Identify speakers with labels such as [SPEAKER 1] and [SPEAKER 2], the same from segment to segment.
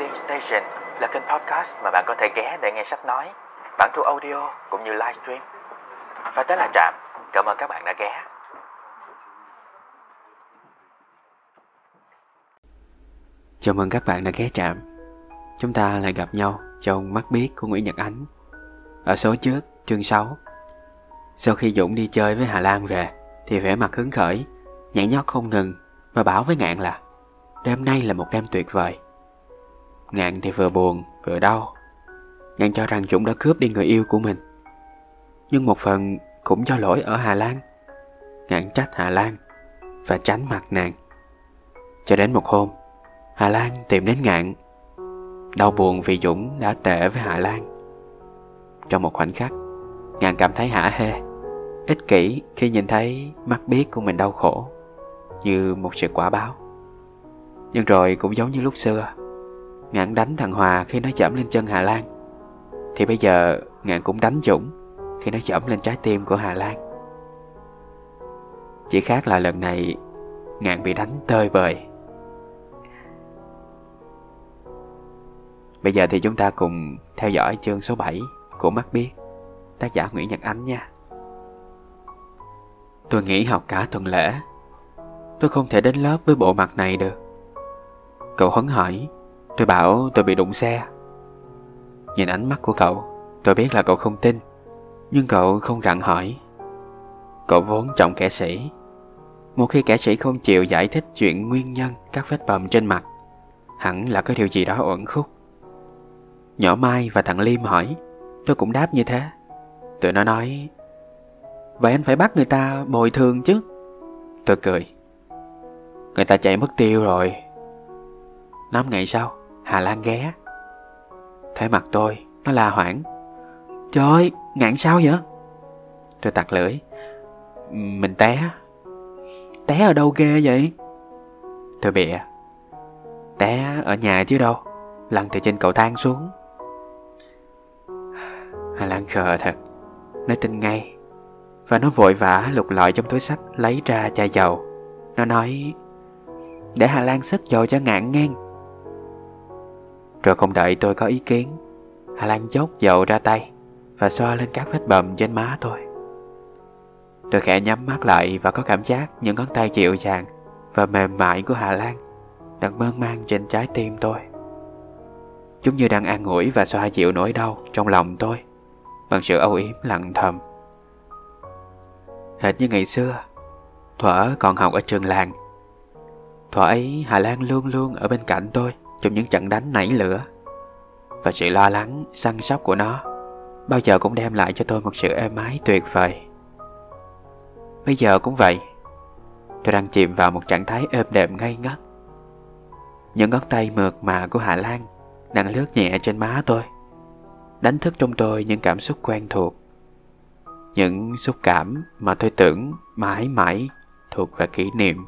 [SPEAKER 1] Reading Station là kênh podcast mà bạn có thể ghé để nghe sách nói, bản thu audio cũng như livestream. Và tới là Trạm, cảm ơn các bạn đã ghé.
[SPEAKER 2] Chào mừng các bạn đã ghé Trạm. Chúng ta lại gặp nhau trong mắt biết của Nguyễn Nhật Ánh. Ở số trước, chương 6. Sau khi Dũng đi chơi với Hà Lan về, thì vẻ mặt hứng khởi, nhảy nhót không ngừng và bảo với Ngạn là đêm nay là một đêm tuyệt vời. Ngạn thì vừa buồn vừa đau. Ngạn cho rằng Dũng đã cướp đi người yêu của mình. Nhưng một phần cũng do lỗi ở Hà Lan. Ngạn trách Hà Lan và tránh mặt nàng. Cho đến một hôm, Hà Lan tìm đến Ngạn. Đau buồn vì Dũng đã tệ với Hà Lan. Trong một khoảnh khắc, Ngạn cảm thấy hả hê, ích kỷ khi nhìn thấy mắt biết của mình đau khổ, như một sự quả báo. Nhưng rồi cũng giống như lúc xưa, Ngạn đánh thằng Hòa khi nó chậm lên chân Hà Lan. Thì bây giờ Ngạn cũng đánh Dũng Khi nó chậm lên trái tim của Hà Lan. Chỉ khác là lần này, Ngạn bị đánh tơi bời. Bây giờ thì chúng ta cùng theo dõi chương số 7 của Mắt Biết Tác giả Nguyễn Nhật Ánh nha. Tôi nghỉ học cả tuần lễ. Tôi không thể đến lớp với bộ mặt này được. Cậu hấn hỏi Tôi bảo tôi bị đụng xe. Nhìn ánh mắt của cậu, Tôi biết là cậu không tin, Nhưng cậu không gặn hỏi. Cậu vốn trọng kẻ sĩ, Một khi kẻ sĩ không chịu giải thích chuyện nguyên nhân các vết bầm trên mặt, Hẳn là có điều gì đó uẩn khúc. Nhỏ Mai và thằng Liêm hỏi, Tôi cũng đáp như thế. Tụi nó nói, Vậy anh phải bắt người ta bồi thường chứ. Tôi cười, Người ta chạy mất tiêu rồi. Năm ngày sau Hà Lan ghé. Thấy mặt tôi, Nó la hoảng. Trời ơi, ngạn sao vậy? Tôi tặc lưỡi. Mình té. Té ở đâu ghê vậy? Tôi bịa. Té ở nhà chứ đâu. Lăn từ trên cầu thang xuống. Hà Lan khờ thật. Nó tin ngay. Và nó vội vã lục lọi trong túi sách Lấy ra chai dầu. Nó nói, Để Hà Lan sức dầu cho ngạn ngang rồi không đợi tôi có ý kiến Hà Lan dốc dầu ra tay Và xoa lên các vết bầm trên má tôi. Tôi khẽ nhắm mắt lại Và có cảm giác những ngón tay dịu dàng Và mềm mại của Hà Lan Đang mơn man trên trái tim tôi. Chúng như đang an ủi Và xoa dịu nỗi đau trong lòng tôi Bằng sự âu yếm lặng thầm. Hệt như ngày xưa, Thuở còn học ở trường làng, Thuở ấy Hà Lan luôn luôn ở bên cạnh tôi trong những trận đánh nảy lửa và sự lo lắng, săn sóc của nó bao giờ cũng đem lại cho tôi một sự êm ái tuyệt vời. Bây giờ cũng vậy, tôi đang chìm vào một trạng thái êm đềm ngây ngất. Những ngón tay mượt mà của Hà Lan đang lướt nhẹ trên má tôi, đánh thức trong tôi những cảm xúc quen thuộc. Những xúc cảm mà tôi tưởng mãi mãi thuộc về kỷ niệm.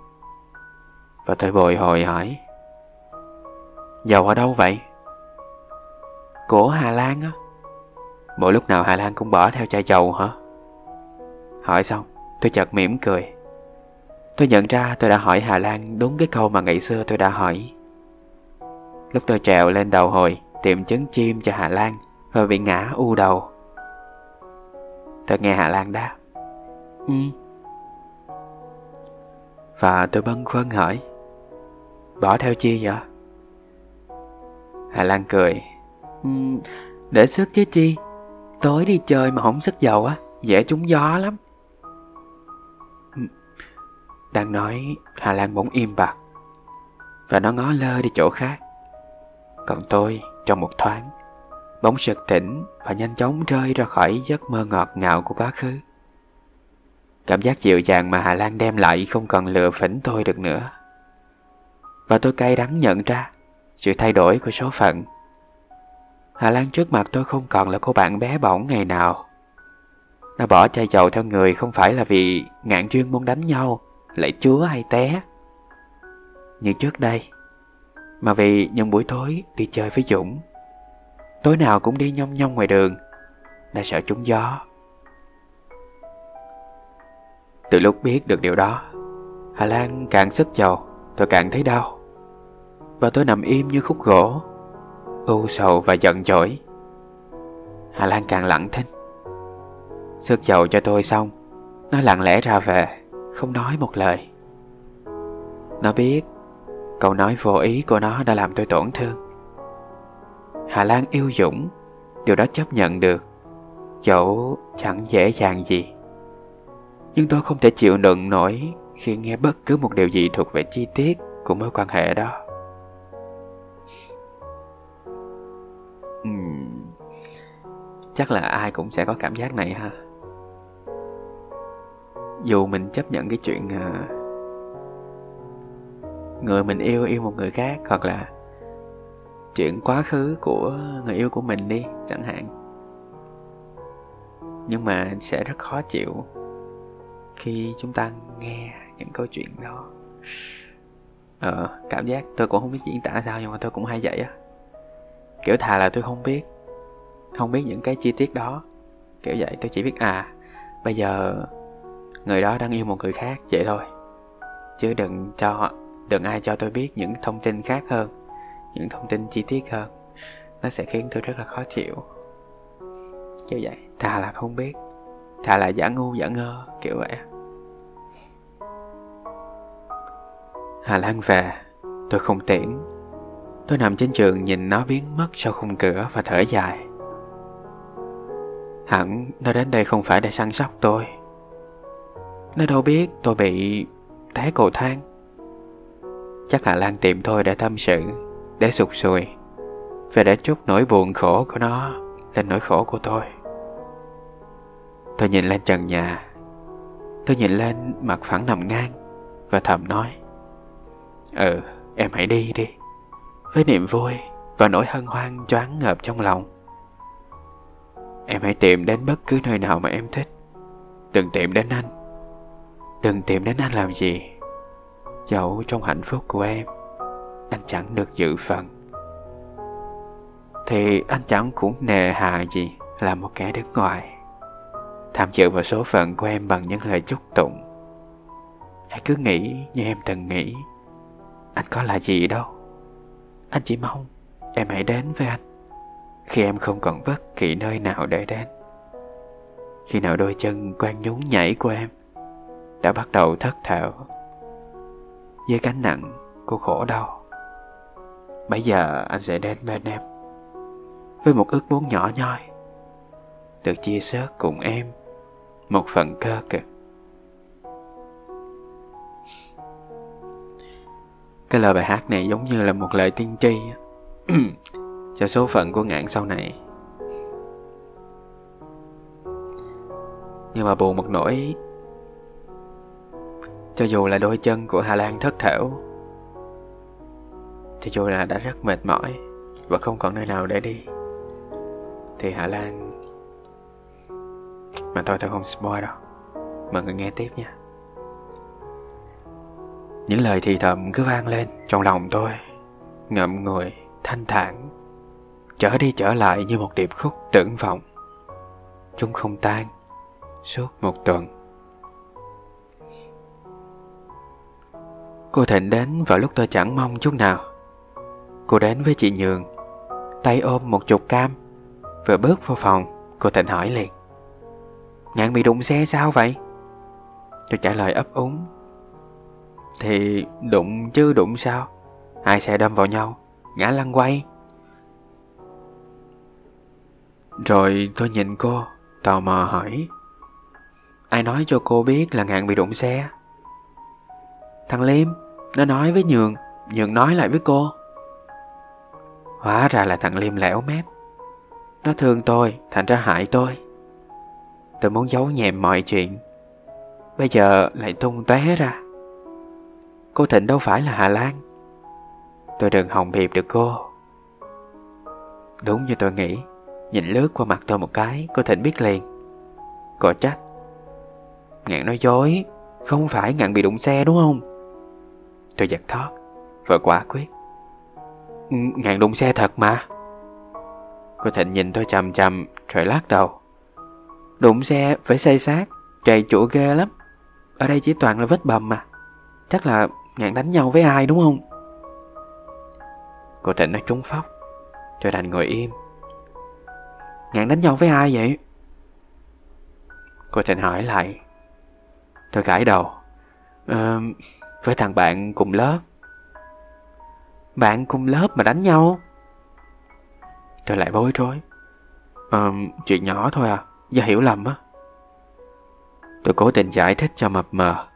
[SPEAKER 2] Và tôi bồi hồi hỏi Dầu ở đâu vậy? Của Hà Lan á Mỗi lúc nào Hà Lan cũng bỏ theo chai dầu hả? Hỏi xong, tôi chợt mỉm cười Tôi nhận ra tôi đã hỏi Hà Lan đúng cái câu mà ngày xưa tôi đã hỏi Lúc tôi trèo lên đầu hồi, Tìm trứng chim cho Hà Lan Và bị ngã u đầu Tôi nghe Hà Lan đáp Ừ Và tôi bâng khuâng hỏi, Bỏ theo chi vậy? Hà Lan cười. Um, Để sức chứ chi Tối đi chơi mà không sức dầu á Dễ trúng gió lắm. Đang nói Hà Lan bỗng im bặt Và nó ngó lơ đi chỗ khác. Còn tôi trong một thoáng Bỗng sực tỉnh Và nhanh chóng rơi ra khỏi giấc mơ ngọt ngào của quá khứ. Cảm giác dịu dàng mà Hà Lan đem lại Không còn lừa phỉnh tôi được nữa. Và tôi cay đắng nhận ra sự thay đổi của số phận. Hà Lan trước mặt tôi không còn là cô bạn bé bỏng ngày nào. Nó bỏ chai dầu theo người không phải là vì ngạn chuyên muốn đánh nhau, lại chúa hay té. Như trước đây, mà vì những buổi tối đi chơi với Dũng. Tối nào cũng đi nhông nhông ngoài đường, đã sợ trúng gió. Từ lúc biết được điều đó, Hà Lan càng sức dầu, tôi càng thấy đau và tôi nằm im như khúc gỗ, u sầu và giận dỗi. Hà Lan càng lặng thinh. Sức dầu cho tôi xong, Nó lặng lẽ ra về, Không nói một lời. Nó biết Câu nói vô ý của nó đã làm tôi tổn thương. Hà Lan yêu Dũng, Điều đó chấp nhận được, Dẫu chẳng dễ dàng gì. Nhưng tôi không thể chịu đựng nổi Khi nghe bất cứ một điều gì thuộc về chi tiết Của mối quan hệ đó. Uhm, Chắc là ai cũng sẽ có cảm giác này ha. Dù mình chấp nhận cái chuyện uh, Người mình yêu yêu một người khác Hoặc là chuyện quá khứ của người yêu của mình đi chẳng hạn. Nhưng mà sẽ rất khó chịu khi chúng ta nghe những câu chuyện đó. Ờ cảm giác tôi cũng không biết diễn tả sao nhưng mà tôi cũng hay vậy á kiểu thà là tôi không biết không biết những cái chi tiết đó. Kiểu vậy, tôi chỉ biết à bây giờ người đó đang yêu một người khác, vậy thôi. Chứ đừng cho đừng ai cho tôi biết những thông tin khác hơn, những thông tin chi tiết hơn. Nó sẽ khiến tôi rất là khó chịu. Kiểu vậy, thà là không biết, thà là giả ngu, giả ngơ, kiểu vậy. Hà Lan về, Tôi không tiễn. Tôi nằm trên giường nhìn nó biến mất sau khung cửa và thở dài. Hẳn nó đến đây không phải để săn sóc tôi. Nó đâu biết tôi bị té cầu thang. Chắc Hà Lan tìm tôi để tâm sự, Để sụt sùi, Và để chút nỗi buồn khổ của nó Lên nỗi khổ của tôi. Tôi nhìn lên trần nhà. Tôi nhìn lên mặt phẳng nằm ngang Và thầm nói Ừ em hãy đi đi. Với niềm vui Và nỗi hân hoan choáng ngợp trong lòng. Em hãy tìm đến bất cứ nơi nào mà em thích. Đừng tìm đến anh. Đừng tìm đến anh làm gì. Dẫu trong hạnh phúc của em, Anh chẳng được dự phần. Thì anh chẳng cũng nề hà gì Là một kẻ đứng ngoài. Tham dự vào số phận của em bằng những lời chúc tụng. Hãy cứ nghĩ như em từng nghĩ. Anh có là gì đâu anh chỉ mong em hãy đến với anh. Khi em không còn bất kỳ nơi nào để đến, khi nào đôi chân quan nhún nhảy của em đã bắt đầu thất thểu dưới cánh nặng của khổ đau bây giờ anh sẽ đến bên em với một ước muốn nhỏ nhoi, được chia sớt cùng em một phần cơ cực. Cái lời bài hát này giống như là một lời tiên tri cho số phận của ngạn sau này. Nhưng mà buồn một nỗi, cho dù là đôi chân của hà lan thất thểu, cho dù là đã rất mệt mỏi và không còn nơi nào để đi, thì hà lan, mà thôi tôi không spoil đâu. Mời người nghe tiếp nha. Những lời thì thầm cứ vang lên trong lòng tôi Ngậm ngùi, thanh thản Trở đi trở lại như một điệp khúc tưởng vọng. Chúng không tan Suốt một tuần. Cô Thịnh đến vào lúc tôi chẳng mong chút nào. Cô đến với chị Nhường Tay ôm một chục cam Vừa bước vào phòng Cô Thịnh hỏi liền. Ngạn bị đụng xe sao vậy? Tôi trả lời ấp úng. Thì đụng chứ đụng sao? Hai xe đâm vào nhau, Ngã lăn quay. Rồi tôi nhìn cô, Tò mò hỏi, Ai nói cho cô biết là Ngạn bị đụng xe? Thằng Liêm, Nó nói với Nhường Nhường nói lại với cô. Hóa ra là thằng Liêm lẻo mép. Nó thương tôi, Thành ra hại tôi. Tôi muốn giấu nhẹm mọi chuyện. Bây giờ lại tung tóe ra. Cô Thịnh đâu phải là Hà Lan. Tôi đừng hòng hiệp được cô. Đúng như tôi nghĩ, Nhìn lướt qua mặt tôi một cái, Cô Thịnh biết liền. Cô trách. Ngạn nói dối, Không phải ngạn bị đụng xe đúng không? Tôi giật thoát Và quả quyết. Ừ, ngạn đụng xe thật mà. Cô Thịnh nhìn tôi chầm chầm, Rồi lắc đầu. Đụng xe phải xây sát Trầy chỗ ghê lắm. Ở đây chỉ toàn là vết bầm mà. Chắc là ngạn đánh nhau với ai đúng không? Cô Thịnh nói trúng phóc Tôi đành ngồi im. Ngạn đánh nhau với ai vậy? Cô Thịnh hỏi lại. Tôi gãi đầu. Ờ, Với thằng bạn cùng lớp. Bạn cùng lớp mà đánh nhau? Tôi lại bối rối. Ờ, Chuyện nhỏ thôi à Do hiểu lầm á. Tôi cố tình giải thích cho mập mờ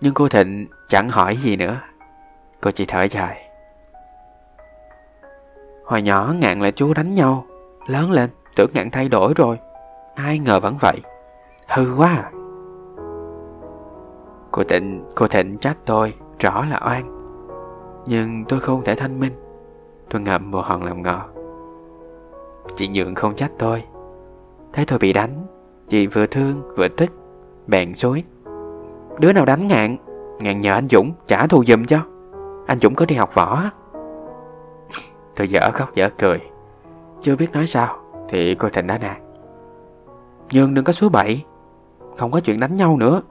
[SPEAKER 2] nhưng cô Thịnh chẳng hỏi gì nữa. Cô chỉ thở dài. Hồi nhỏ ngạn là chú đánh nhau. Lớn lên tưởng ngạn thay đổi rồi. Ai ngờ vẫn vậy. Hư quá à. Cô Thịnh, cô Thịnh trách tôi Rõ là oan. Nhưng tôi không thể thanh minh. Tôi ngậm một hòn làm ngọt Chị Nhượng không trách tôi. Thấy tôi bị đánh Chị vừa thương vừa tức Bèn xối. Đứa nào đánh ngạn Ngạn nhờ anh Dũng trả thù giùm cho. Anh Dũng có đi học võ Tôi dở khóc dở cười. Chưa biết nói sao, Thì cô Thịnh đã nạt Nhưng đừng có số bậy, Không có chuyện đánh nhau nữa.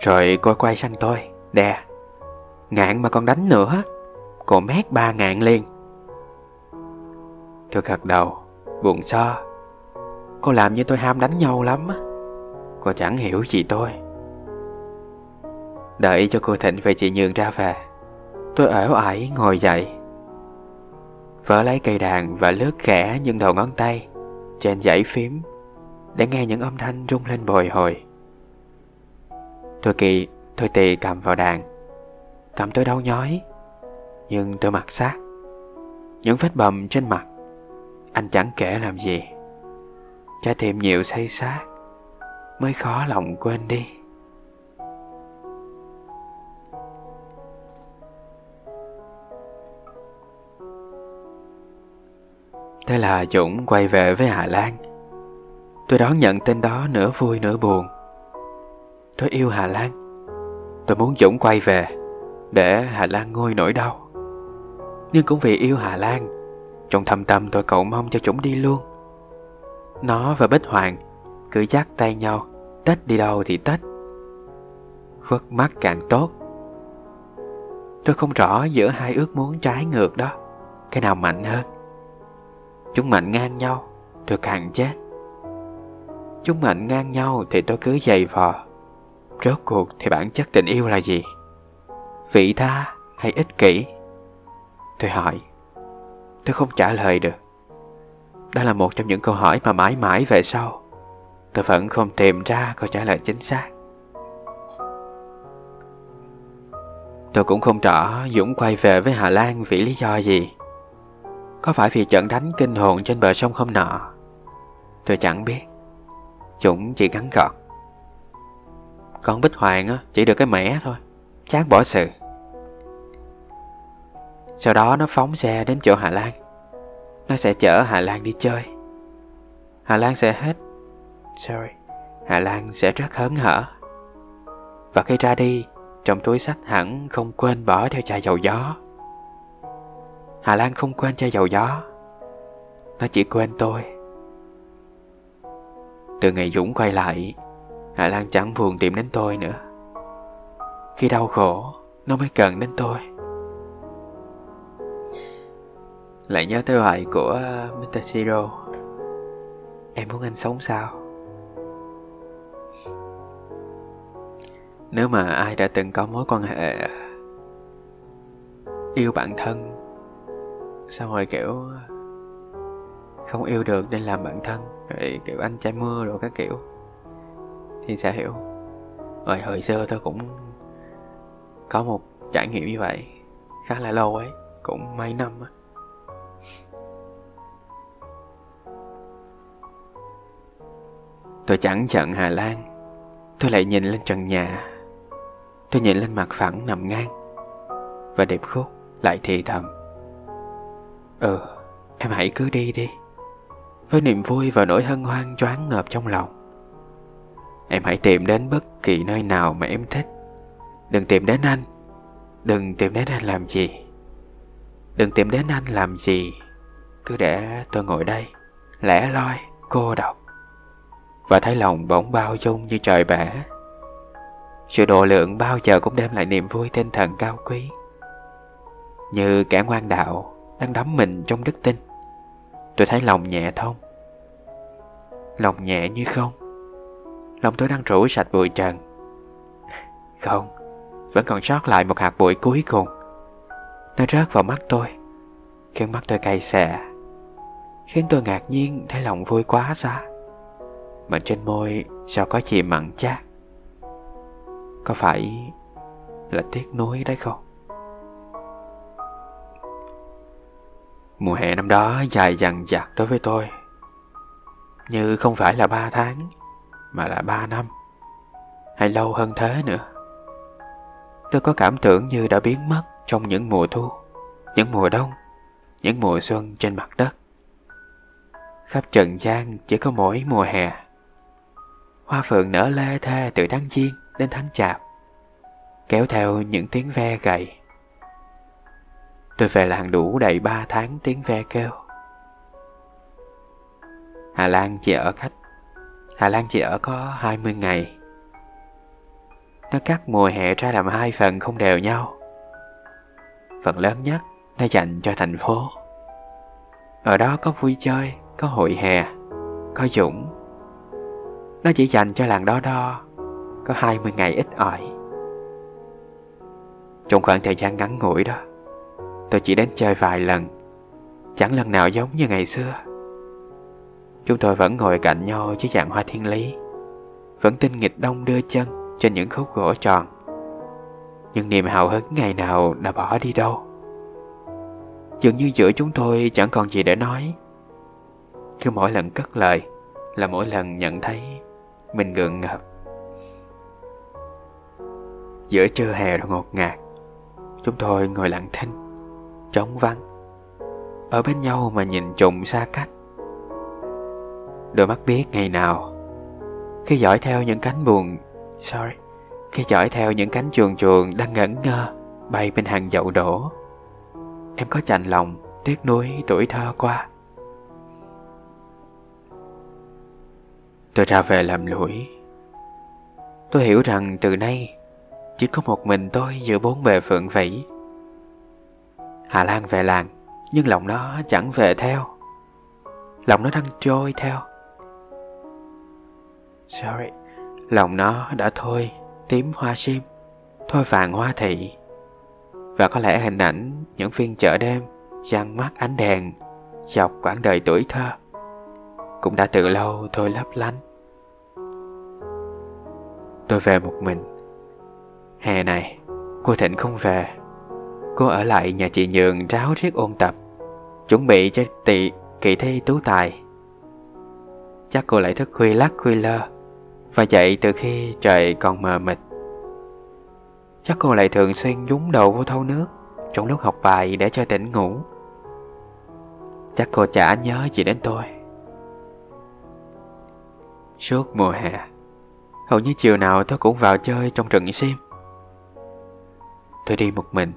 [SPEAKER 2] Rồi cô quay sang tôi Đè Ngạn mà còn đánh nữa, Cô mét ba ngạn liền. Tôi gật đầu, Buồn so. Cô làm như tôi ham đánh nhau lắm Cô chẳng hiểu gì tôi. Đợi cho cô Thịnh về chị Nhường ra về, Tôi ở ải ngồi dậy. Vợ lấy cây đàn và lướt khẽ những đầu ngón tay Trên dãy phím Để nghe những âm thanh rung lên bồi hồi. Tôi kỳ, Tôi tì cầm vào đàn. Cầm tôi đau nhói, Nhưng tôi mặc sát Những vết bầm trên mặt, Anh chẳng kể làm gì. Trái tim nhiều say sát Mới khó lòng quên đi. Thế là Dũng quay về với Hà Lan. Tôi đón nhận tên đó nửa vui nửa buồn. Tôi yêu Hà Lan. Tôi muốn Dũng quay về Để Hà Lan nguôi nỗi đau. Nhưng cũng vì yêu Hà Lan, Trong thâm tâm tôi cầu mong cho Dũng đi luôn. Nó và Bích Hoàng cứ dắt tay nhau tách đi đâu thì tách Khuất mắt càng tốt. Tôi không rõ giữa hai ước muốn trái ngược đó, Cái nào mạnh hơn. Chúng mạnh ngang nhau, Tôi càng chết. Chúng mạnh ngang nhau thì tôi cứ dày vò. Rốt cuộc thì bản chất tình yêu là gì? Vị tha hay ích kỷ? Tôi hỏi. Tôi không trả lời được. Đó là một trong những câu hỏi mà mãi mãi về sau. Tôi vẫn không tìm ra câu trả lời chính xác. Tôi cũng không rõ Dũng quay về với Hà Lan vì lý do gì. Có phải vì trận đánh kinh hồn trên bờ sông hôm nọ? Tôi chẳng biết. Dũng chỉ gắn gọn. Con Bích Hoàng chỉ được cái mẻ thôi. Chán bỏ sự. Sau đó nó phóng xe đến chỗ Hà Lan. Nó sẽ chở Hà Lan đi chơi. Hà Lan sẽ hết Sorry. Hà Lan sẽ rất hớn hở. Và khi ra đi, Trong túi sách hẳn không quên bỏ theo chai dầu gió. Hà Lan không quên chai dầu gió. Nó chỉ quên tôi. Từ ngày Dũng quay lại, Hà Lan chẳng buồn tìm đến tôi nữa. Khi đau khổ, Nó mới cần đến tôi. Lại nhớ tới bài của Mr. Zero Em muốn anh sống sao? Nếu mà ai đã từng có mối quan hệ Yêu bản thân xong rồi kiểu, không yêu được nên làm bản thân? Rồi, kiểu anh trai mưa rồi các kiểu. Thì sẽ hiểu. Rồi, hồi xưa tôi cũng có một trải nghiệm như vậy. Khá là lâu ấy, cũng mấy năm á. Tôi chẳng giận hà lan. Tôi lại nhìn lên trần nhà tôi nhìn lên mặt phẳng nằm ngang. Và đẹp khúc lại thì thầm. Ừ, em hãy cứ đi đi. Với niềm vui và nỗi hân hoan choáng ngợp trong lòng. Em hãy tìm đến bất kỳ nơi nào mà em thích. Đừng tìm đến anh. Đừng tìm đến anh làm gì. Đừng tìm đến anh làm gì. Cứ để tôi ngồi đây Lẻ loi, cô độc. Và thấy lòng bỗng bao dung như trời bể sự độ lượng bao giờ cũng đem lại niềm vui tinh thần cao quý Như kẻ ngoan đạo đang đắm mình trong đức tin. Tôi thấy lòng nhẹ thông. Lòng nhẹ như không. Lòng tôi đang rủ sạch bụi trần. Không, vẫn còn sót lại một hạt bụi cuối cùng. Nó rớt vào mắt tôi, khiến mắt tôi cay xè, khiến tôi ngạc nhiên thấy lòng vui quá xa. Mà trên môi sao có chì mặn chát? Có phải là tiếc nuối đấy không? Mùa hè năm đó dài dằng dặc đối với tôi. Như không phải là ba tháng, Mà là ba năm, Hay lâu hơn thế nữa. Tôi có cảm tưởng như đã biến mất Trong những mùa thu, Những mùa đông, Những mùa xuân trên mặt đất. Khắp trần gian chỉ có mỗi mùa hè. Hoa phượng nở lê thê từ tháng giêng đến tháng chạp Kéo theo những tiếng ve gầy. Tôi về làng đủ đầy ba tháng tiếng ve kêu. Hà Lan chỉ ở khách Hà Lan chỉ ở có 20 ngày. Nó cắt mùa hè ra làm hai phần không đều nhau. Phần lớn nhất nó dành cho thành phố. Ở đó có vui chơi, có hội hè, có dũng. Nó chỉ dành cho làng đó đo có 20 ngày ít ỏi. Trong khoảng thời gian ngắn ngủi đó, Tôi chỉ đến chơi vài lần, Chẳng lần nào giống như ngày xưa. Chúng tôi vẫn ngồi cạnh nhau dưới dạng hoa thiên lý, Vẫn tinh nghịch đông đưa chân Trên những khúc gỗ tròn. Nhưng niềm hào hứng ngày nào đã bỏ đi đâu. Dường như giữa chúng tôi chẳng còn gì để nói. Cứ mỗi lần cất lời Là mỗi lần nhận thấy Mình gượng ngập. Giữa trưa hè ngột ngạt. Chúng tôi ngồi lặng thinh, trống vắng, Ở bên nhau mà nhìn trùng xa cách. Đôi mắt biết ngày nào, Khi dõi theo những cánh buồn, Sorry, Khi dõi theo những cánh chuồn chuồn đang ngẩn ngơ Bay bên hàng dậu đổ, Em có chạnh lòng Tiếc nuối tuổi thơ qua. Tôi ra về làm lũi. Tôi hiểu rằng từ nay chỉ có một mình tôi giữa bốn bề phượng vĩ. Hà Lan về làng, Nhưng lòng nó chẳng về theo. Lòng nó đang trôi theo. Sorry, Lòng nó đã thôi, Tím hoa sim, Thôi vàng hoa thị. Và có lẽ hình ảnh Những phiên chợ đêm Giăng mắt ánh đèn, Dọc quãng đời tuổi thơ, Cũng đã từ lâu thôi lấp lánh. Tôi về một mình. Hè này, Cô Thịnh không về. Cô ở lại nhà chị Nhường ráo riết ôn tập, Chuẩn bị cho tị, kỳ thi tú tài. Chắc cô lại thức khuya lắc khuya lơ, Và dậy từ khi trời còn mờ mịt. Chắc cô lại thường xuyên nhúng đầu vô thau nước, Trong lúc học bài để cho tỉnh ngủ. Chắc cô chả nhớ gì đến tôi. Suốt mùa hè, Hầu như chiều nào tôi cũng vào chơi trong rừng sim Tôi đi một mình.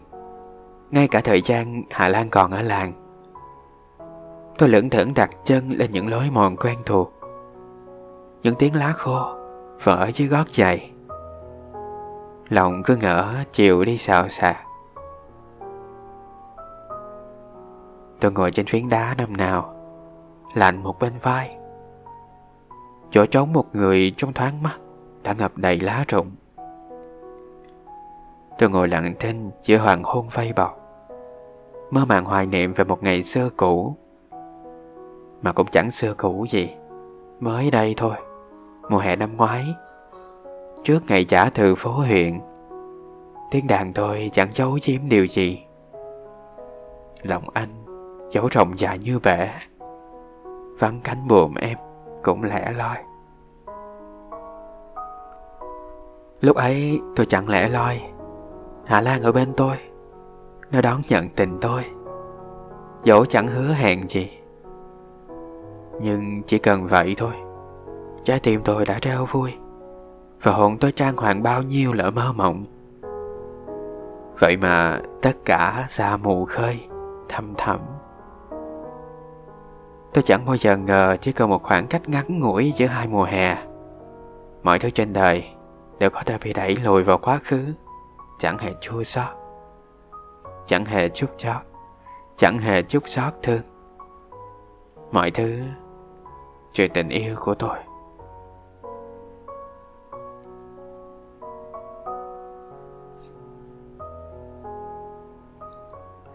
[SPEAKER 2] Ngay cả thời gian Hà Lan còn ở làng, Tôi lững thững đặt chân lên những lối mòn quen thuộc. Những tiếng lá khô Vỡ dưới gót giày. Lòng cứ ngỡ chiều đi xào xạc. Tôi ngồi trên phiến đá năm nào, Lạnh một bên vai. Chỗ trống một người trong thoáng mắt Đã ngập đầy lá rụng. Tôi ngồi lặng thinh giữa hoàng hôn vây bọc mơ màng hoài niệm về một ngày xưa cũ. Mà cũng chẳng xưa cũ gì, mới đây thôi, mùa hè năm ngoái. Trước ngày trả từ phố huyện, tiếng đàn tôi chẳng giấu chiếm điều gì. Lòng anh giấu rộng dài như bể, vắng cánh buồm em cũng lẻ loi. Lúc ấy tôi chẳng lẽ loi Hà Lan ở bên tôi. Nó đón nhận tình tôi. Dẫu chẳng hứa hẹn gì. Nhưng chỉ cần vậy thôi, Trái tim tôi đã trao vui. Và hồn tôi trang hoàng bao nhiêu lỡ mơ mộng. Vậy mà tất cả xa mù khơi Thầm thầm Tôi chẳng bao giờ ngờ chỉ cần một khoảng cách ngắn ngủi giữa hai mùa hè. Mọi thứ trên đời đều có thể bị đẩy lùi vào quá khứ. Chẳng hề chua xót. Chẳng hề chút chót, Chẳng hề chút xót thương. Mọi thứ Trừ tình yêu của tôi.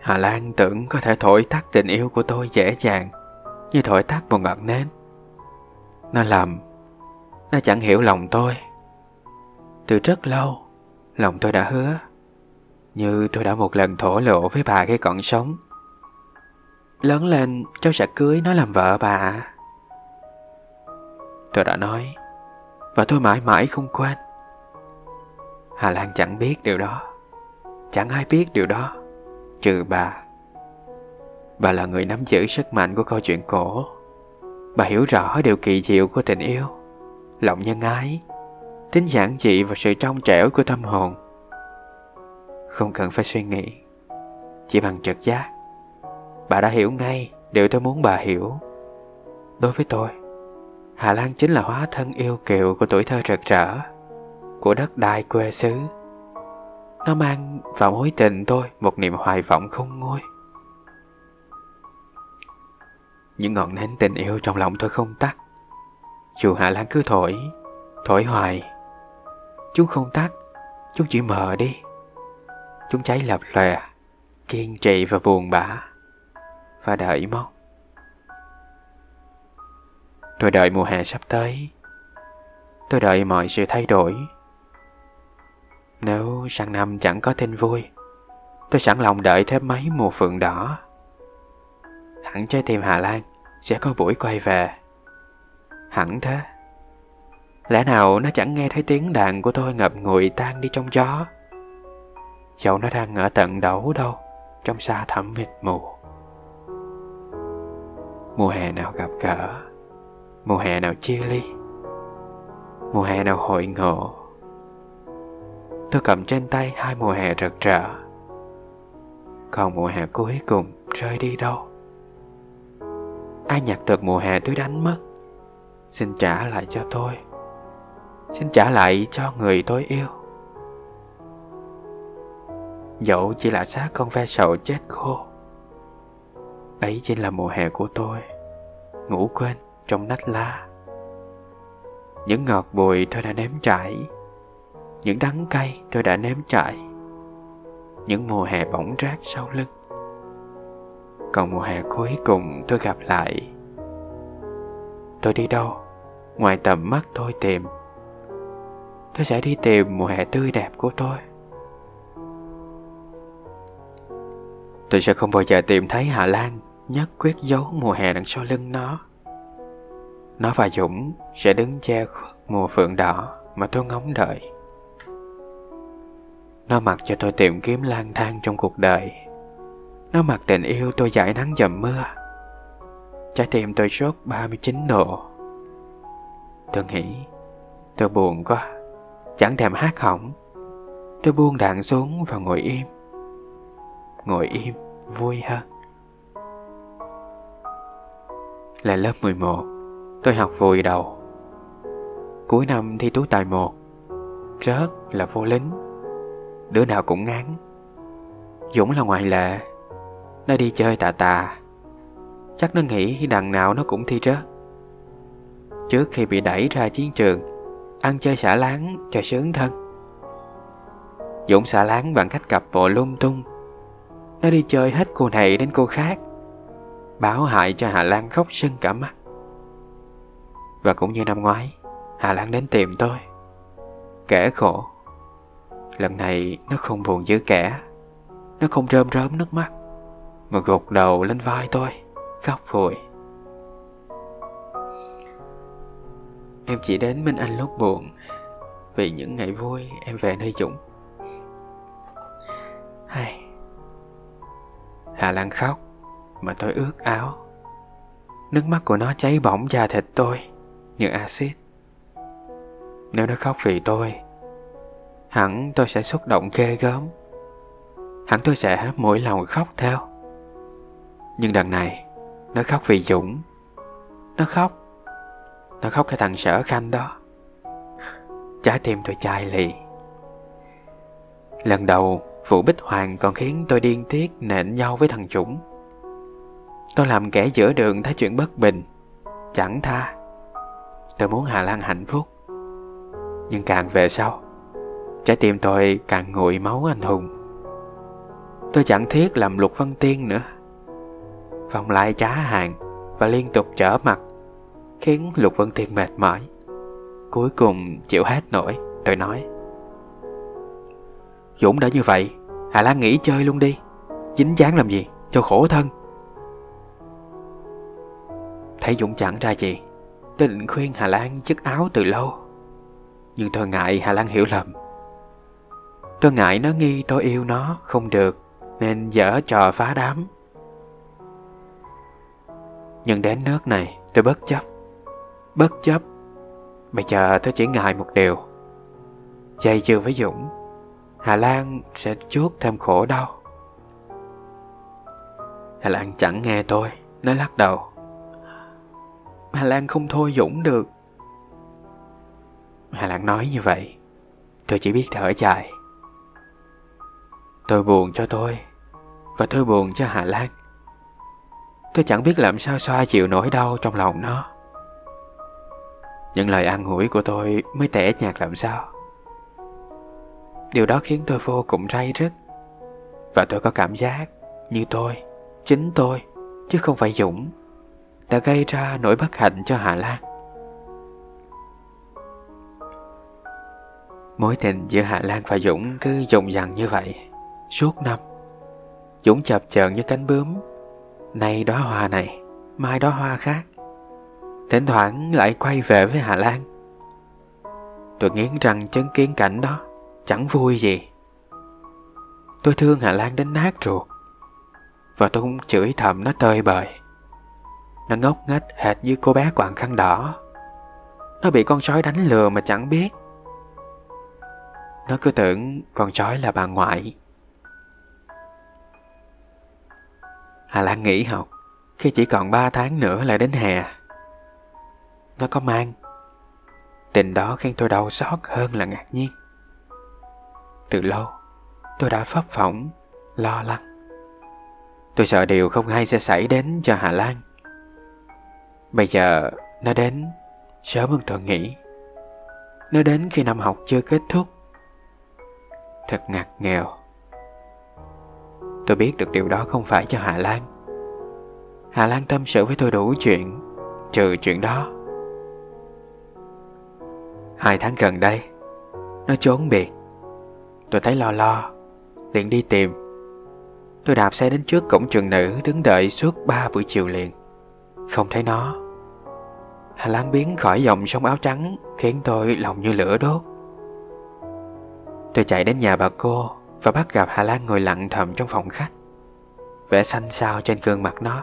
[SPEAKER 2] Hà Lan tưởng có thể thổi tắt tình yêu của tôi dễ dàng Như thổi tắt một ngọn nến. Nó lầm. Nó chẳng hiểu lòng tôi. Từ rất lâu Lòng tôi đã hứa, Như tôi đã một lần thổ lộ với bà khi còn sống. Lớn lên, cháu sẽ cưới nó làm vợ bà. Tôi đã nói, Và tôi mãi mãi không quên. Hà Lan chẳng biết điều đó, Chẳng ai biết điều đó, Trừ bà. Bà là người nắm giữ sức mạnh của câu chuyện cổ. Bà hiểu rõ điều kỳ diệu của tình yêu, Lòng nhân ái Tính giản dị và sự trong trẻo của tâm hồn. Không cần phải suy nghĩ, Chỉ bằng trực giác. Bà đã hiểu ngay điều tôi muốn bà hiểu. Đối với tôi, Hà Lan chính là hóa thân yêu kiều của tuổi thơ rực rỡ, Của đất đai quê xứ. Nó mang vào mối tình tôi một niềm hoài vọng không nguôi. Những ngọn nến tình yêu trong lòng tôi không tắt. Dù Hà Lan cứ thổi Thổi hoài Chúng không tắt. Chúng chỉ mờ đi. Chúng cháy lập lòe, Kiên trì và buồn bã Và đợi mong. Tôi đợi mùa hè sắp tới. Tôi đợi mọi sự thay đổi. Nếu sang năm chẳng có tin vui, Tôi sẵn lòng đợi thêm mấy mùa phượng đỏ. Hẳn trái tim Hà Lan Sẽ có buổi quay về. Hẳn thế. Lẽ nào nó chẳng nghe thấy tiếng đàn của tôi ngập ngùi tan đi trong gió? Dẫu nó đang ở tận đâu đâu, Trong xa thẳm mịt mù. Mùa hè nào gặp gỡ, Mùa hè nào chia ly, Mùa hè nào hội ngộ. Tôi cầm trên tay hai mùa hè rực rỡ, Còn mùa hè cuối cùng rơi đi đâu? Ai nhặt được mùa hè tôi đánh mất? Xin trả lại cho tôi. Xin trả lại cho người tôi yêu. Dẫu chỉ là xác con ve sầu chết khô, Ấy chính là mùa hè của tôi, Ngủ quên trong nách lá. Những ngọt bùi tôi đã nếm trải, Những đắng cay tôi đã nếm trải, Những mùa hè bỏng rác sau lưng. Còn mùa hè cuối cùng tôi gặp lại, Tôi đi đâu, Ngoài tầm mắt tôi tìm. Tôi sẽ đi tìm mùa hè tươi đẹp của tôi. Tôi sẽ không bao giờ tìm thấy Hà Lan Nhất quyết giấu mùa hè đằng sau lưng nó. Nó và Dũng sẽ đứng che khuất mùa phượng đỏ Mà tôi ngóng đợi. Nó mặc cho tôi tìm kiếm lang thang trong cuộc đời. Nó mặc tình yêu tôi giải nắng dầm mưa. Trái tim tôi sốt 39 độ. Tôi nghĩ Tôi buồn quá. Chẳng thèm hát hỏng. Tôi buông đạn xuống và ngồi im. Ngồi im, vui hơn Là lớp 11 Tôi học vùi đầu. Cuối năm thi tú tài một. Rớt là vô lính. Đứa nào cũng ngán. Dũng là ngoại lệ. Nó đi chơi tà tà. Chắc nó nghĩ đằng nào nó cũng thi rớt. Trước khi bị đẩy ra chiến trường Ăn chơi xả láng cho sướng thân. Dũng xả láng bằng cách cặp bộ lung tung. Nó đi chơi hết cô này đến cô khác, Báo hại cho Hà Lan khóc sưng cả mắt. Và cũng như năm ngoái, Hà Lan đến tìm tôi Kẻ khổ. Lần này nó không buồn dữ kẻ, Nó không rơm rớm nước mắt, Mà gục đầu lên vai tôi, Khóc vùi. Em chỉ đến bên anh lúc buồn. Vì những ngày vui, em về nơi Dũng. Hay. Hà Lan khóc, Mà tôi ướt áo. Nước mắt của nó cháy bỏng da thịt tôi, Như axit. Nếu nó khóc vì tôi, Hẳn tôi sẽ xúc động ghê gớm. Hẳn tôi sẽ mỗi lòng khóc theo. Nhưng đằng này, Nó khóc vì Dũng. Nó khóc nó khóc cái thằng sở khanh đó. Trái tim tôi chai lì. Lần đầu Vụ Bích Hoàng còn khiến tôi điên tiết nện nhau với thằng Dũng. Tôi làm kẻ giữa đường thấy chuyện bất bình. Chẳng tha. Tôi muốn Hà Lan hạnh phúc. Nhưng càng về sau, Trái tim tôi càng nguội máu anh hùng. Tôi chẳng thiết làm lục văn tiên nữa. Phòng lại trá hàng Và liên tục trở mặt. Khiến lục vân tiên mệt mỏi. Cuối cùng chịu hết nổi, Tôi nói. Dũng đã như vậy, Hà Lan nghỉ chơi luôn đi. Dính dáng làm gì? Cho khổ thân. Thấy Dũng chẳng ra gì, Tôi định khuyên Hà Lan chức áo từ lâu. Nhưng tôi ngại Hà Lan hiểu lầm. Tôi ngại nó nghi tôi yêu nó không được, Nên dở trò phá đám. Nhưng đến nước này, tôi bất chấp. Bất chấp. Bây giờ tôi chỉ ngại một điều. Dây dưa với Dũng, Hà Lan sẽ chuốt thêm khổ đau. Hà Lan chẳng nghe tôi, Nó lắc đầu. Hà Lan không thôi Dũng được. Hà Lan nói như vậy, Tôi chỉ biết thở dài. Tôi buồn cho tôi, Và tôi buồn cho Hà Lan. Tôi chẳng biết làm sao xoa chịu nỗi đau trong lòng nó. Những lời an ủi của tôi mới tẻ nhạt làm sao. Điều đó khiến tôi vô cùng ray rứt. Và tôi có cảm giác như tôi, chính tôi, chứ không phải Dũng Đã gây ra nỗi bất hạnh cho Hà Lan. Mối tình giữa Hà Lan và Dũng cứ dùng dằng như vậy Suốt năm. Dũng chập chờn như cánh bướm. Nay đóa hoa này Mai đóa hoa khác. Thỉnh thoảng lại quay về với Hà Lan. Tôi nghiến răng chứng kiến cảnh đó, Chẳng vui gì. Tôi thương Hà Lan đến nát ruột, Và tôi cũng chửi thầm nó tơi bời. Nó ngốc nghếch hệt như cô bé quàng khăn đỏ. Nó bị con sói đánh lừa mà chẳng biết. Nó cứ tưởng con sói là bà ngoại. Hà Lan nghỉ học, Khi chỉ còn 3 tháng nữa là đến hè. Nó có mang. Tình đó khiến tôi đau xót hơn là ngạc nhiên. Từ lâu, tôi đã phấp phỏng, Lo lắng. Tôi sợ điều không hay sẽ xảy đến cho Hà Lan. Bây giờ, nó đến, Sớm hơn tôi nghĩ. Nó đến khi năm học chưa kết thúc. Thật ngặt nghèo. Tôi biết được điều đó không phải cho Hà Lan. Hà Lan tâm sự với tôi đủ chuyện, Trừ chuyện đó. Hai tháng gần đây, Nó trốn biệt. Tôi thấy lo lo, liền đi tìm. Tôi đạp xe đến trước cổng trường nữ Đứng đợi suốt ba buổi chiều liền. Không thấy nó. Hà Lan biến khỏi dòng sông áo trắng Khiến tôi lòng như lửa đốt. Tôi chạy đến nhà bà cô Và bắt gặp Hà Lan ngồi lặng thầm trong phòng khách. Vẻ xanh xao trên gương mặt nó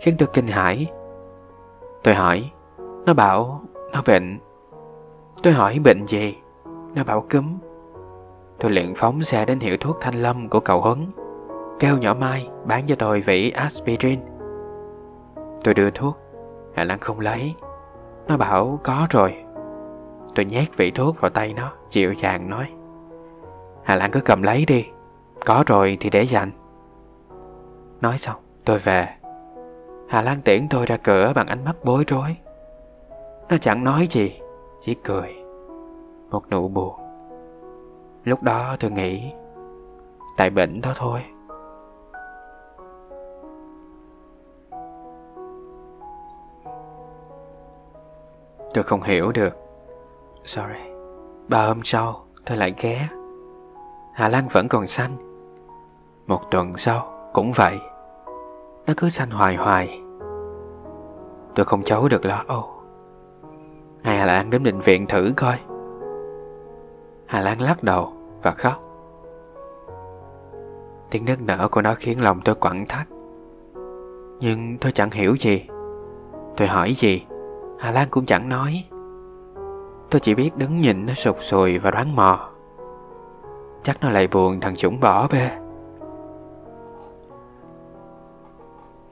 [SPEAKER 2] Khiến tôi kinh hãi. Tôi hỏi, Nó bảo nó bệnh. Tôi hỏi bệnh gì? Nó bảo cúm. Tôi liền phóng xe đến hiệu thuốc thanh lâm của cậu Huấn. Kêu nhỏ Mai bán cho tôi vỉ aspirin. Tôi đưa thuốc. Hà Lan không lấy. Nó bảo, có rồi. Tôi nhét vị thuốc vào tay nó, chịu chàng nói. Hà Lan cứ cầm lấy đi. Có rồi thì để dành. Nói xong, tôi về. Hà Lan tiễn tôi ra cửa bằng ánh mắt bối rối. Nó chẳng nói gì. Chỉ cười, Một nụ buồn. Lúc đó tôi nghĩ, Tại bệnh đó thôi. Tôi không hiểu được. Sorry, Ba hôm sau tôi lại ghé. Hà Lan vẫn còn xanh. Một tuần sau cũng vậy. Nó cứ xanh hoài hoài. Tôi không giấu được lo âu. Hà Lan đến bệnh viện thử coi. Hà Lan lắc đầu và khóc. Tiếng nức nở của nó khiến lòng tôi quặn thắt. Nhưng tôi chẳng hiểu gì. Tôi hỏi gì? Hà Lan cũng chẳng nói. Tôi chỉ biết đứng nhìn nó sụt sùi và đoán mò. Chắc nó lại buồn thằng Dũng bỏ bê.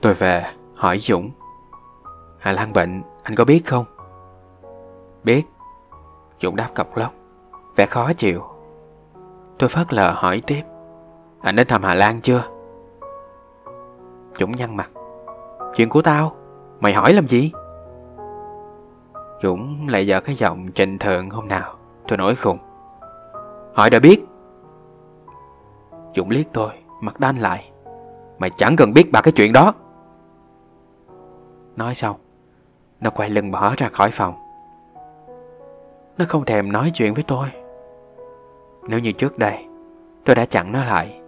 [SPEAKER 2] Tôi về, hỏi Dũng. Hà Lan bệnh, anh có biết không? Biết. Dũng đáp cọc lóc Vẻ khó chịu. Tôi phớt lờ hỏi tiếp, Anh đến thăm Hà Lan chưa? Dũng nhăn mặt, Chuyện của tao? Mày hỏi làm gì? Dũng lại giờ cái giọng trình thượng hôm nào, Tôi nổi khùng. Hỏi đã biết. Dũng liếc tôi, Mặt đanh lại, Mày chẳng cần biết ba cái chuyện đó. Nói xong, Nó quay lưng bỏ ra khỏi phòng. Nó không thèm nói chuyện với tôi. Nếu như trước đây, Tôi đã chặn nó lại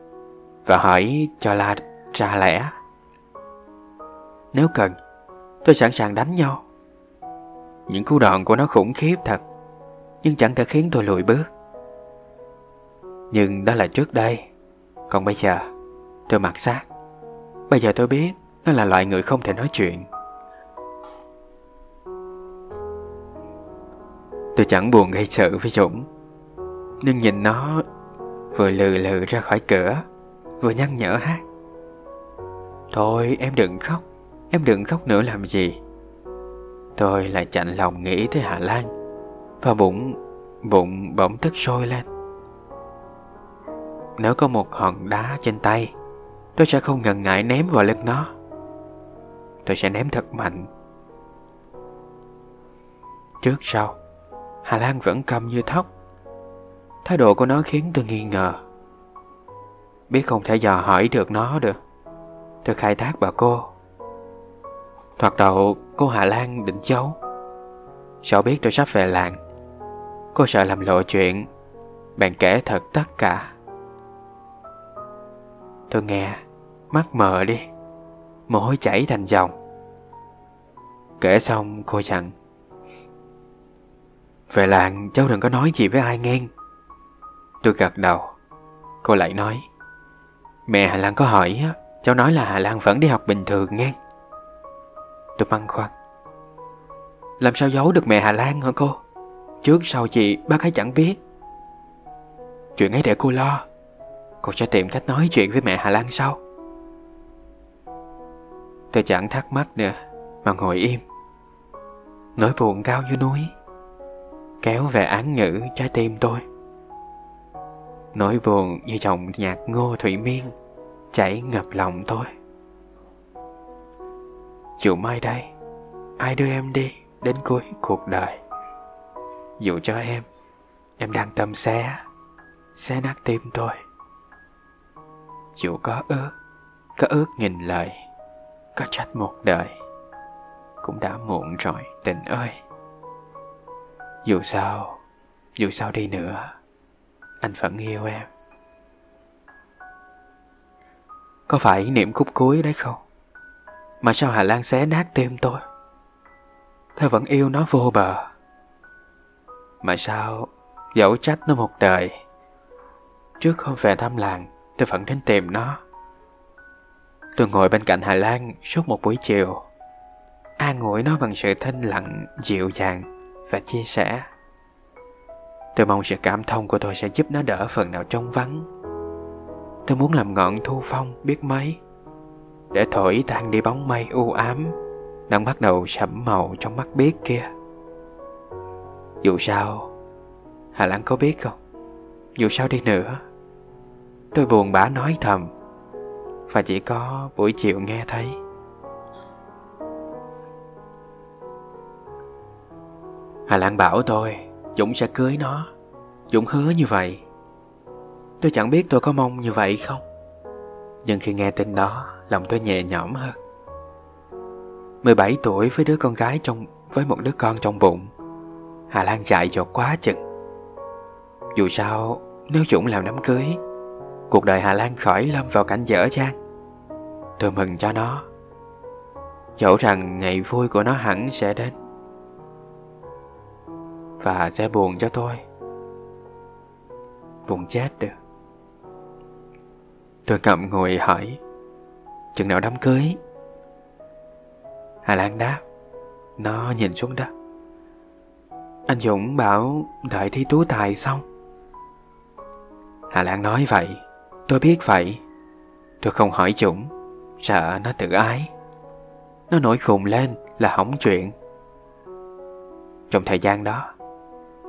[SPEAKER 2] Và hỏi cho là ra lẽ. Nếu cần, Tôi sẵn sàng đánh nhau. Những cú đòn của nó khủng khiếp thật, Nhưng chẳng thể khiến tôi lùi bước. Nhưng đó là trước đây. Còn bây giờ, Tôi mặc xác. Bây giờ tôi biết Nó là loại người không thể nói chuyện. Tôi chẳng buồn gây sự với Dũng. Nhưng nhìn nó, Vừa lừ lừ ra khỏi cửa, Vừa nhăn nhở hát. Thôi, em đừng khóc. Em đừng khóc nữa làm gì? Tôi lại chạnh lòng nghĩ tới Hà Lan. Và bụng Bụng bỗng tức sôi lên. Nếu có một hòn đá trên tay, Tôi sẽ không ngần ngại ném vào lưng nó. Tôi sẽ ném thật mạnh. Trước sau Hà Lan vẫn cầm như thóc. Thái độ của nó khiến tôi nghi ngờ. Biết không thể dò hỏi được nó được. Tôi khai thác bà cô. Thoạt đầu, cô Hà Lan định giấu. Sợ biết tôi sắp về làng. Cô sợ làm lộ chuyện Bạn kể thật tất cả. Tôi nghe, Mắt mờ đi. Mồ hôi chảy thành dòng. Kể xong, cô dặn về làng, cháu đừng có nói gì với ai nghe. Tôi gật đầu. Cô lại nói, Mẹ Hà Lan có hỏi Cháu nói là Hà Lan vẫn đi học bình thường nghe. Tôi băn khoăn, Làm sao giấu được mẹ Hà Lan hả cô? Trước sau chị, bác ấy chẳng biết. Chuyện ấy để cô lo, Cô sẽ tìm cách nói chuyện với mẹ Hà Lan sau. Tôi chẳng thắc mắc nữa, Mà ngồi im. Nỗi buồn cao như núi. Kéo về án ngữ trái tim tôi. Nỗi buồn như dòng nhạc ngô thủy miên Chảy ngập lòng tôi. Dù mai đây, Ai đưa em đi Đến cuối cuộc đời? Dù cho em Em đang tâm xé Xé nát tim tôi. Dù có ước Có ước nghìn lời, Có trách một đời, Cũng đã muộn rồi, tình ơi. Dù sao Dù sao đi nữa, Anh vẫn yêu em. Có phải niệm khúc cuối đấy không? Mà sao Hà Lan xé nát tim tôi? Tôi vẫn yêu nó vô bờ. Mà sao Dẫu trách nó một đời, Trước không về thăm làng, Tôi vẫn đến tìm nó. Tôi ngồi bên cạnh Hà Lan Suốt một buổi chiều, An ủi nó bằng sự thanh lặng Dịu dàng. Và chia sẻ. Tôi mong sự cảm thông của tôi sẽ giúp nó đỡ phần nào trong vắng. Tôi muốn làm ngọn thu phong biết mấy, Để thổi tan đi bóng mây u ám Đang bắt đầu sẫm màu trong mắt biết kia. Dù sao, Hà Lan có biết không? Dù sao đi nữa, Tôi buồn bã nói thầm, Và chỉ có buổi chiều nghe thấy. Hà Lan bảo tôi, Dũng sẽ cưới nó. Dũng hứa như vậy. Tôi chẳng biết tôi có mong như vậy không. Nhưng khi nghe tin đó, Lòng tôi nhẹ nhõm hơn. 17 tuổi với đứa con gái trong, Với một đứa con trong bụng, Hà Lan chạy dột quá chừng. Dù sao, Nếu Dũng làm đám cưới, Cuộc đời Hà Lan khỏi lâm vào cảnh dở dang. Tôi mừng cho nó. Dẫu rằng ngày vui của nó hẳn sẽ đến. Và sẽ buồn cho tôi. Buồn chết được. Tôi ngậm ngùi hỏi, Chừng nào đám cưới? Hà Lan đáp, Nó nhìn xuống đất. Anh Dũng bảo, đợi thi tú tài xong. Hà Lan nói vậy, Tôi biết vậy. Tôi không hỏi Dũng, Sợ nó tự ái. Nó nổi khùng lên là hỏng chuyện. Trong thời gian đó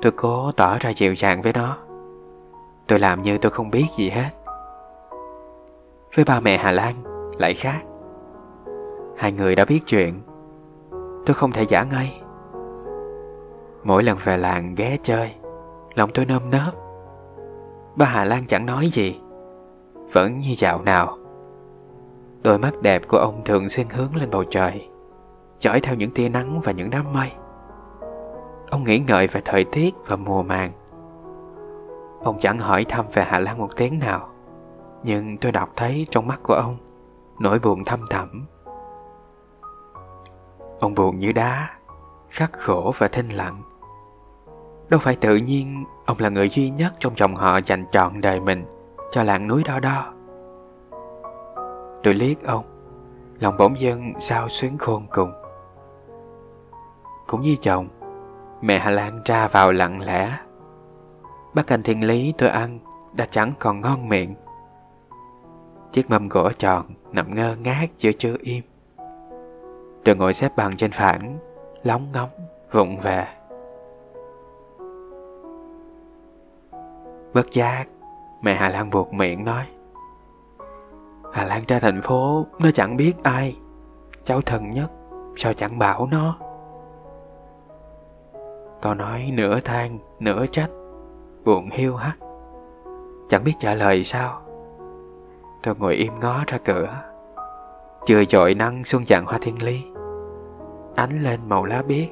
[SPEAKER 2] Tôi cố tỏ ra dịu dàng với nó. Tôi làm như tôi không biết gì hết. Với ba mẹ Hà Lan, lại khác. Hai người đã biết chuyện. Tôi không thể giả ngay Mỗi lần về làng ghé chơi, Lòng tôi nơm nớp. Ba Hà Lan chẳng nói gì, Vẫn như dạo nào. Đôi mắt đẹp của ông thường xuyên hướng lên bầu trời Dõi theo những tia nắng và những đám mây. Ông nghĩ ngợi về thời tiết và mùa màng. Ông chẳng hỏi thăm về Hà Lan một tiếng nào, Nhưng tôi đọc thấy trong mắt của ông, Nỗi buồn thâm thẳm. Ông buồn như đá, Khắc khổ và thinh lặng. Đâu phải tự nhiên Ông là người duy nhất trong dòng họ dành trọn đời mình Cho làng núi đo đo Tôi liếc ông, Lòng bỗng dưng sao xuyến khôn cùng. Cũng như chồng Mẹ Hà Lan ra vào lặng lẽ. Bát canh thiên lý tôi ăn Đã chẳng còn ngon miệng. Chiếc mâm gỗ tròn Nằm ngơ ngác chưa chưa im. Tôi ngồi xếp bằng trên phản, Lóng ngóng, vụng về. Bất giác, Mẹ Hà Lan buộc miệng nói, Hà Lan ra thành phố, Nó chẳng biết ai, Cháu thân nhất, Sao chẳng bảo nó? Tôi nói nửa than, nửa trách, Buồn hiu hắt. Chẳng biết trả lời sao. Tôi ngồi im ngó ra cửa. Chưa dội nắng xuân dạng hoa thiên ly. Ánh lên màu lá biếc.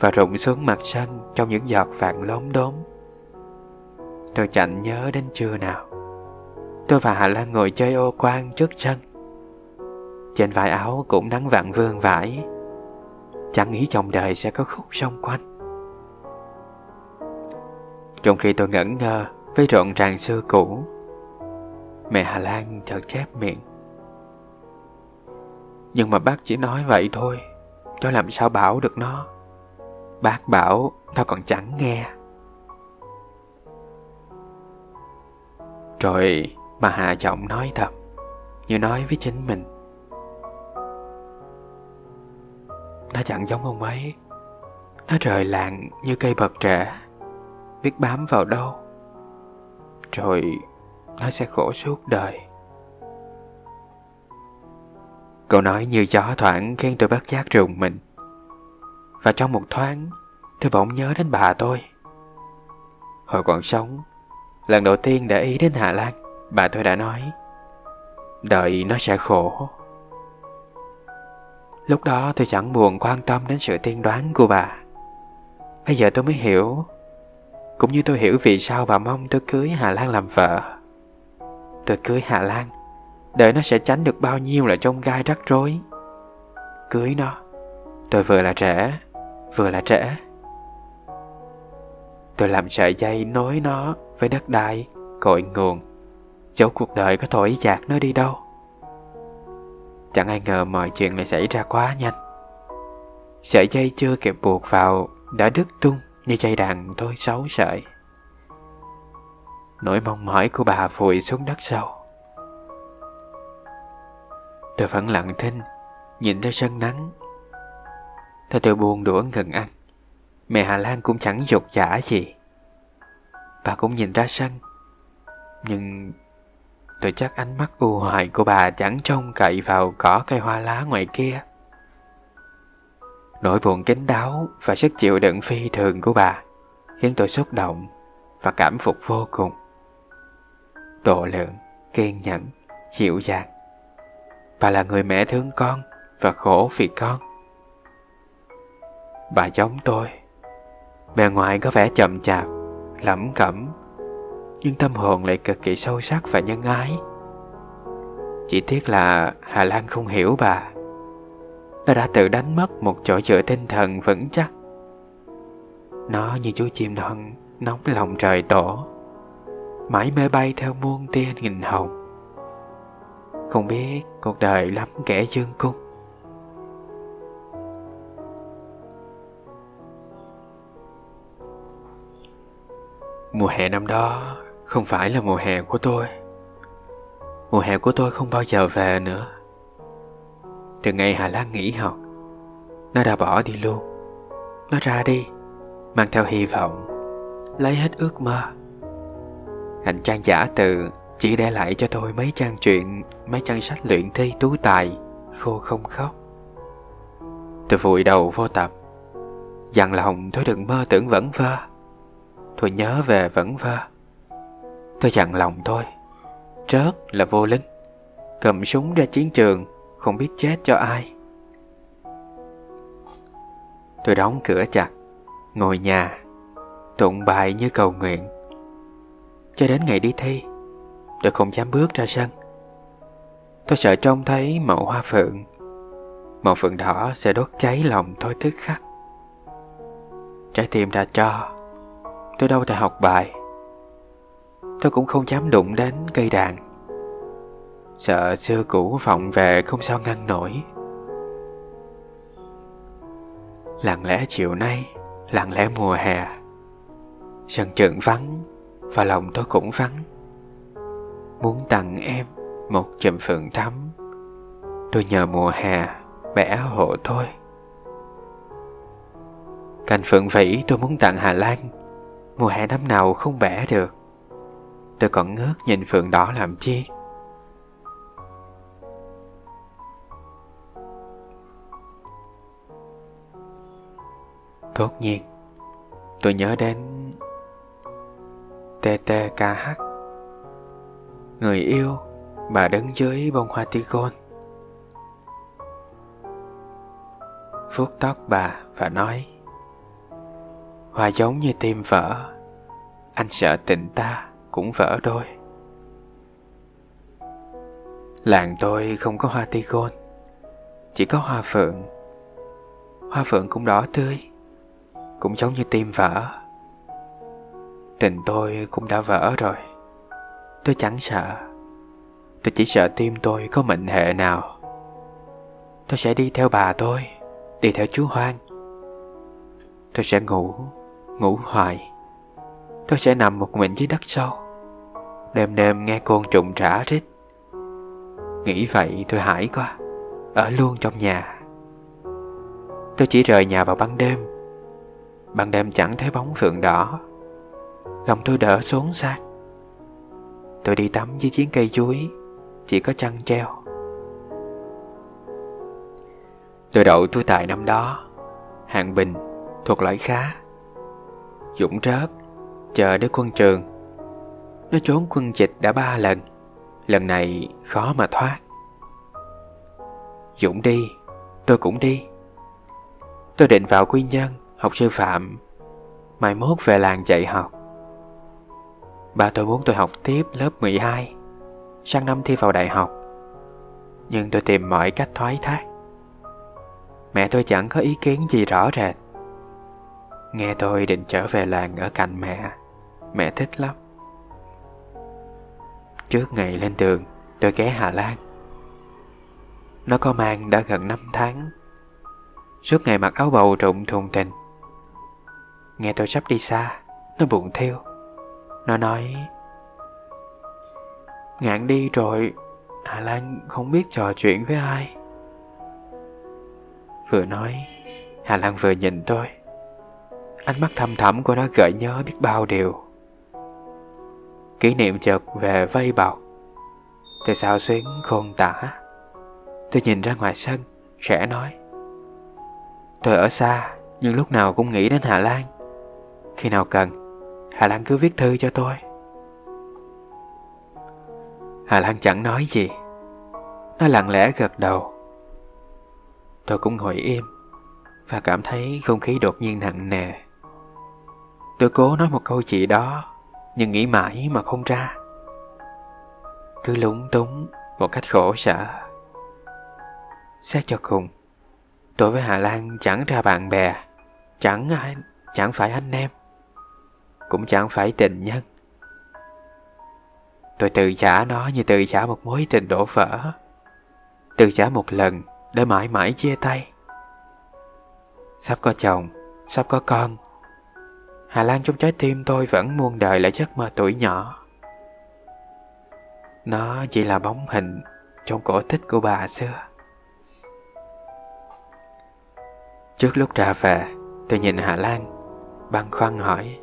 [SPEAKER 2] Và rụng xuống mặt sân Trong những giọt vàng lốm đốm. Tôi chẳng nhớ đến trưa nào. Tôi và Hà Lan ngồi chơi ô quan trước sân. Trên vải áo cũng nắng vạn vương vải Chẳng nghĩ trong đời sẽ có khúc sông quanh. Trong khi tôi ngẩn ngơ với rộn ràng xưa cũ, Mẹ Hà Lan chợt chép miệng. Nhưng mà bác chỉ nói vậy thôi Cho làm sao bảo được nó? Bác bảo tao còn chẳng nghe. Rồi mà hạ giọng nói thầm, Như nói với chính mình. Nó chẳng giống ông ấy. Nó rời lạng như cây bật trẻ, Biết bám vào đâu. Rồi nó sẽ khổ suốt đời. Câu nói như gió thoảng khiến tôi bất giác rùng mình. Và trong một thoáng, Tôi bỗng nhớ đến bà tôi. Hồi còn sống, Lần đầu tiên để ý đến Hà Lan, Bà tôi đã nói Đợi nó sẽ khổ. Lúc đó tôi chẳng buồn quan tâm đến sự tiên đoán của bà. Bây giờ tôi mới hiểu. Cũng như tôi hiểu vì sao bà mong tôi cưới Hà Lan làm vợ. Tôi cưới Hà Lan, Đợi nó sẽ tránh được bao nhiêu là trong gai rắc rối. Cưới nó, Tôi vừa là trẻ, Vừa là trẻ. Tôi làm sợi dây nối nó với đất đai, Cội nguồn. Chỗ cuộc đời có thổi dạt nó đi đâu? Chẳng ai ngờ mọi chuyện lại xảy ra quá nhanh. Sợi dây chưa kịp buộc vào Đã đứt tung như dây đàn thôi xấu sợi. Nỗi mong mỏi của bà vùi xuống đất sâu. Tôi vẫn lặng thinh, Nhìn ra sân nắng. Thôi tôi buồn đũa ngừng ăn. Mẹ Hà Lan cũng chẳng dục giả gì. Bà cũng nhìn ra sân, Nhưng Tôi chắc ánh mắt u hoài của bà chẳng trông cậy vào cỏ cây hoa lá ngoài kia. Nỗi buồn kín đáo và sức chịu đựng phi thường của bà khiến tôi xúc động và cảm phục vô cùng. Độ lượng, kiên nhẫn, dịu dàng. Bà là người mẹ thương con và khổ vì con. Bà giống tôi. Bề ngoài có vẻ chậm chạp, lẩm cẩm nhưng tâm hồn lại cực kỳ sâu sắc và nhân ái. Chỉ tiếc là Hà Lan không hiểu bà. Nó đã tự đánh mất một chỗ dựa tinh thần vững chắc. Nó như chú chim non nóng lòng trời tổ, mãi mê bay theo muôn tia nghìn hồng. Không biết cuộc đời lắm kẻ dương cung. Mùa hè năm đó không phải là mùa hè của tôi. Mùa hè của tôi không bao giờ về nữa. Từ ngày Hà Lan nghỉ học, Nó đã bỏ đi luôn. Nó ra đi, Mang theo hy vọng, Lấy hết ước mơ. Hành trang giả từ Chỉ để lại cho tôi mấy trang truyện, Mấy trang sách luyện thi tú tài, khô không khóc. Tôi vùi đầu vô tập, Dặn lòng tôi đừng mơ tưởng vẫn vơ. Tôi nhớ về vẫn vơ. Tôi chặn lòng thôi, Trớt là vô linh Cầm súng ra chiến trường Không biết chết cho ai. Tôi đóng cửa chặt Ngồi nhà Tụng bài như cầu nguyện. Cho đến ngày đi thi Tôi không dám bước ra sân. Tôi sợ trông thấy mẫu hoa phượng. Màu phượng đỏ sẽ đốt cháy lòng tôi tức khắc. Trái tim ra cho Tôi đâu thể học bài. Tôi cũng không dám đụng đến cây đàn. Sợ xưa cũ vọng về không sao ngăn nổi. Lặng lẽ chiều nay, Lặng lẽ mùa hè. Sân trường vắng Và lòng tôi cũng vắng. Muốn tặng em Một chùm phượng thắm, Tôi nhờ mùa hè Bẻ hộ tôi Cành phượng vĩ tôi muốn tặng Hà Lan, Mùa hè năm nào không bẻ được. Tôi còn ngước nhìn phượng đỏ làm chi. Tốt nhiên, Tôi nhớ đến TTKH Người yêu Bà đứng dưới bông hoa tigon. Vuốt tóc bà và nói, Hoa giống như tim vỡ, Anh sợ tình ta cũng vỡ đôi. Làng tôi không có hoa tigon Chỉ có hoa phượng. Hoa phượng cũng đỏ tươi, Cũng giống như tim vỡ. Tình tôi cũng đã vỡ rồi, Tôi chẳng sợ. Tôi chỉ sợ tim tôi có mệnh hệ nào. Tôi sẽ đi theo bà tôi, Đi theo chú Hoang. Tôi sẽ ngủ Ngủ hoài. Tôi sẽ nằm một mình dưới đất sâu. Đêm đêm nghe côn trùng trả rít. Nghĩ vậy tôi hãi quá, Ở luôn trong nhà. Tôi chỉ rời nhà vào ban đêm. Ban đêm chẳng thấy bóng phượng đỏ. Lòng tôi đỡ xuống sang. Tôi đi tắm dưới chiến cây chuối, Chỉ có chăn treo. Tôi đậu tôi tài năm đó Hạng bình thuộc loại khá, Dũng rớt Chờ đến quân trường. Nó trốn quân dịch đã ba lần. Lần này khó mà thoát. Dũng đi, Tôi cũng đi. Tôi định vào quy nhân Học sư phạm. Mai mốt về làng dạy học. Ba tôi muốn tôi học tiếp lớp 12 Sang năm thi vào đại học. Nhưng tôi tìm mọi cách thoái thác. Mẹ tôi chẳng có ý kiến gì rõ rệt. Nghe tôi định trở về làng ở cạnh mẹ. Mẹ thích lắm. Trước ngày lên đường Tôi ghé Hà Lan. Nó có mang đã gần 5 tháng. Suốt ngày mặc áo bầu rụng thùng tình Nghe tôi sắp đi xa Nó buồn theo, Nó nói Ngạn đi rồi Hà Lan không biết trò chuyện với ai. Vừa nói Hà Lan vừa nhìn tôi. Ánh mắt thâm thẳm của nó gợi nhớ biết bao điều. Kỷ niệm chợt về vây bọc Tôi sao xuyến khôn tả? Tôi nhìn ra ngoài sân, Khẽ nói. Tôi ở xa, Nhưng lúc nào cũng nghĩ đến Hà Lan. Khi nào cần, Hà Lan cứ viết thư cho tôi. Hà Lan chẳng nói gì. Nó lặng lẽ gật đầu. Tôi cũng ngồi im Và cảm thấy không khí đột nhiên nặng nề. Tôi cố nói một câu gì đó nhưng nghĩ mãi mà không ra. Cứ lúng túng Một cách khổ sở. Xét cho cùng, Tôi với Hà Lan chẳng ra bạn bè, Chẳng ai, Chẳng phải anh em, Cũng chẳng phải tình nhân. Tôi từ trả nó như từ trả một mối tình đổ vỡ Từ trả một lần Để mãi mãi chia tay. Sắp có chồng, Sắp có con Hà Lan trong trái tim tôi vẫn muôn đời lại giấc mơ tuổi nhỏ. Nó chỉ là bóng hình trong cổ tích của bà xưa. Trước lúc ra về, Tôi nhìn Hà Lan, Băn khoăn hỏi.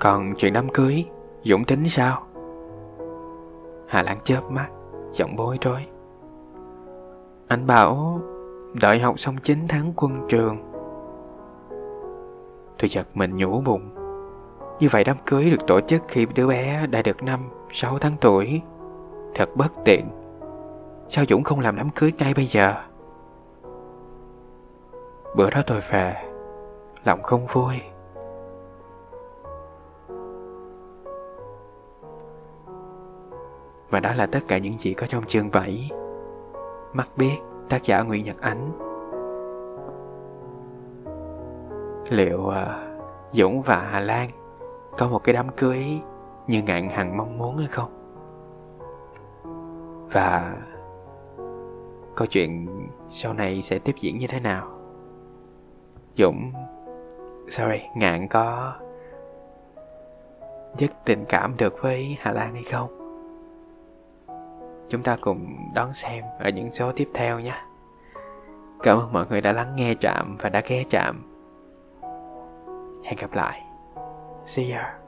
[SPEAKER 2] Còn chuyện đám cưới, Dũng tính sao? Hà Lan chớp mắt, Giọng bối rối. Anh bảo Đợi học xong 9 tháng quân trường Tôi giật mình nhủ bụng. Như vậy đám cưới được tổ chức khi đứa bé đã được năm 6 tháng tuổi. Thật bất tiện. Sao Dũng không làm đám cưới ngay bây giờ? Bữa đó tôi về, Lòng không vui. Và đó là tất cả những gì có trong chương 7 Mắt biết tác giả Nguyễn Nhật Ánh. Liệu ờ, Dũng và Hà Lan có một cái đám cưới như ngạn hằng mong muốn hay không? Và câu chuyện sau này sẽ tiếp diễn như thế nào? Dũng Sorry, ngạn có dứt tình cảm được với Hà Lan hay không? Chúng ta cùng đón xem ở những số tiếp theo nhé. Cảm ơn mọi người đã lắng nghe Trạm và đã ghé Trạm. Hẹn gặp lại. See ya.